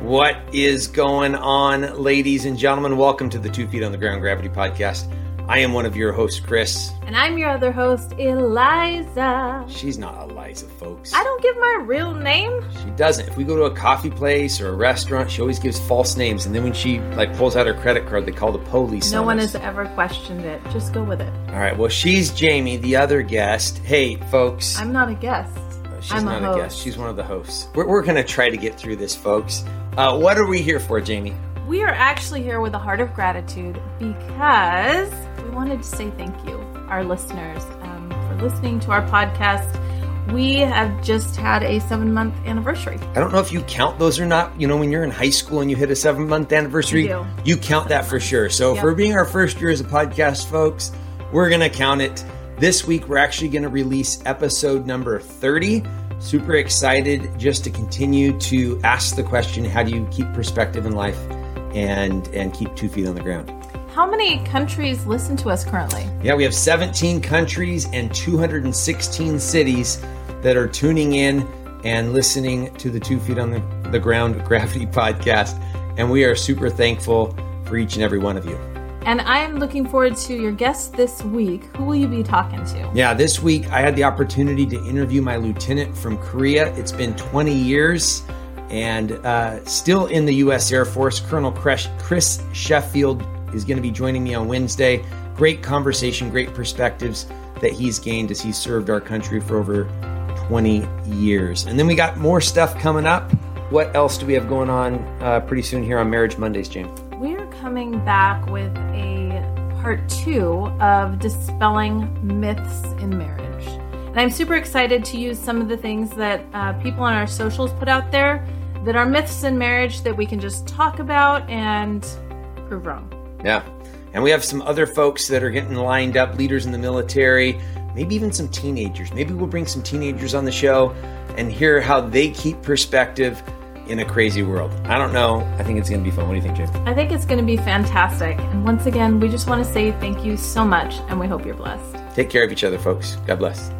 What is going on, ladies and gentlemen? Welcome to the Two Feet on the Ground Gravity Podcast. I am one of your hosts, Chris. And I'm your other host, Eliza. She's not Eliza, folks. I don't give my real name. She doesn't. If we go to a coffee place or a restaurant, she always gives false names, and then when she like pulls out her credit card, they call the police. No on one us. has ever questioned it. Just go with it. All right. Well, she's Jaimie, the other guest. Hey, folks. I'm not a guest. She's I'm not a a, guest. She's one of the hosts. We're, we're going to try to get through this, folks. Uh, what are we here for, Jaimie? We are actually here with a heart of gratitude because we wanted to say thank you, our listeners, um, for listening to our podcast. We have just had a seven month anniversary. I don't know if you count those or not. You know, when you're in high school and you hit a seven month anniversary, you count that for sure. So, Yep. for being our first year as a podcast, folks, we're going to count it. This week, we're actually going to release episode number 30. Super excited just to continue to ask the question how do you keep perspective in life and, and keep two feet on the ground? How many countries listen to us currently? Yeah, we have 17 countries and 216 cities that are tuning in and listening to the Two Feet on the, the Ground Gravity podcast. And we are super thankful for each and every one of you. And I am looking forward to your guest this week. Who will you be talking to? Yeah, this week I had the opportunity to interview my lieutenant from Korea. It's been 20 years and uh, still in the U.S. Air Force. Colonel Chris Chris Sheffield is going to be joining me on Wednesday. Great conversation, great perspectives that he's gained as he served our country for over 20 years. And then we got more stuff coming up. What else do we have going on uh, pretty soon here on Marriage Mondays, James? Coming back with a part two of dispelling myths in marriage. And I'm super excited to use some of the things that uh, people on our socials put out there that are myths in marriage that we can just talk about and prove wrong. Yeah. And we have some other folks that are getting lined up, leaders in the military, maybe even some teenagers. Maybe we'll bring some teenagers on the show and hear how they keep perspective in a crazy world. I don't know. I think it's going to be fun. What do you think, Jim? I think it's going to be fantastic. And once again, we just want to say thank you so much and we hope you're blessed. Take care of each other, folks. God bless.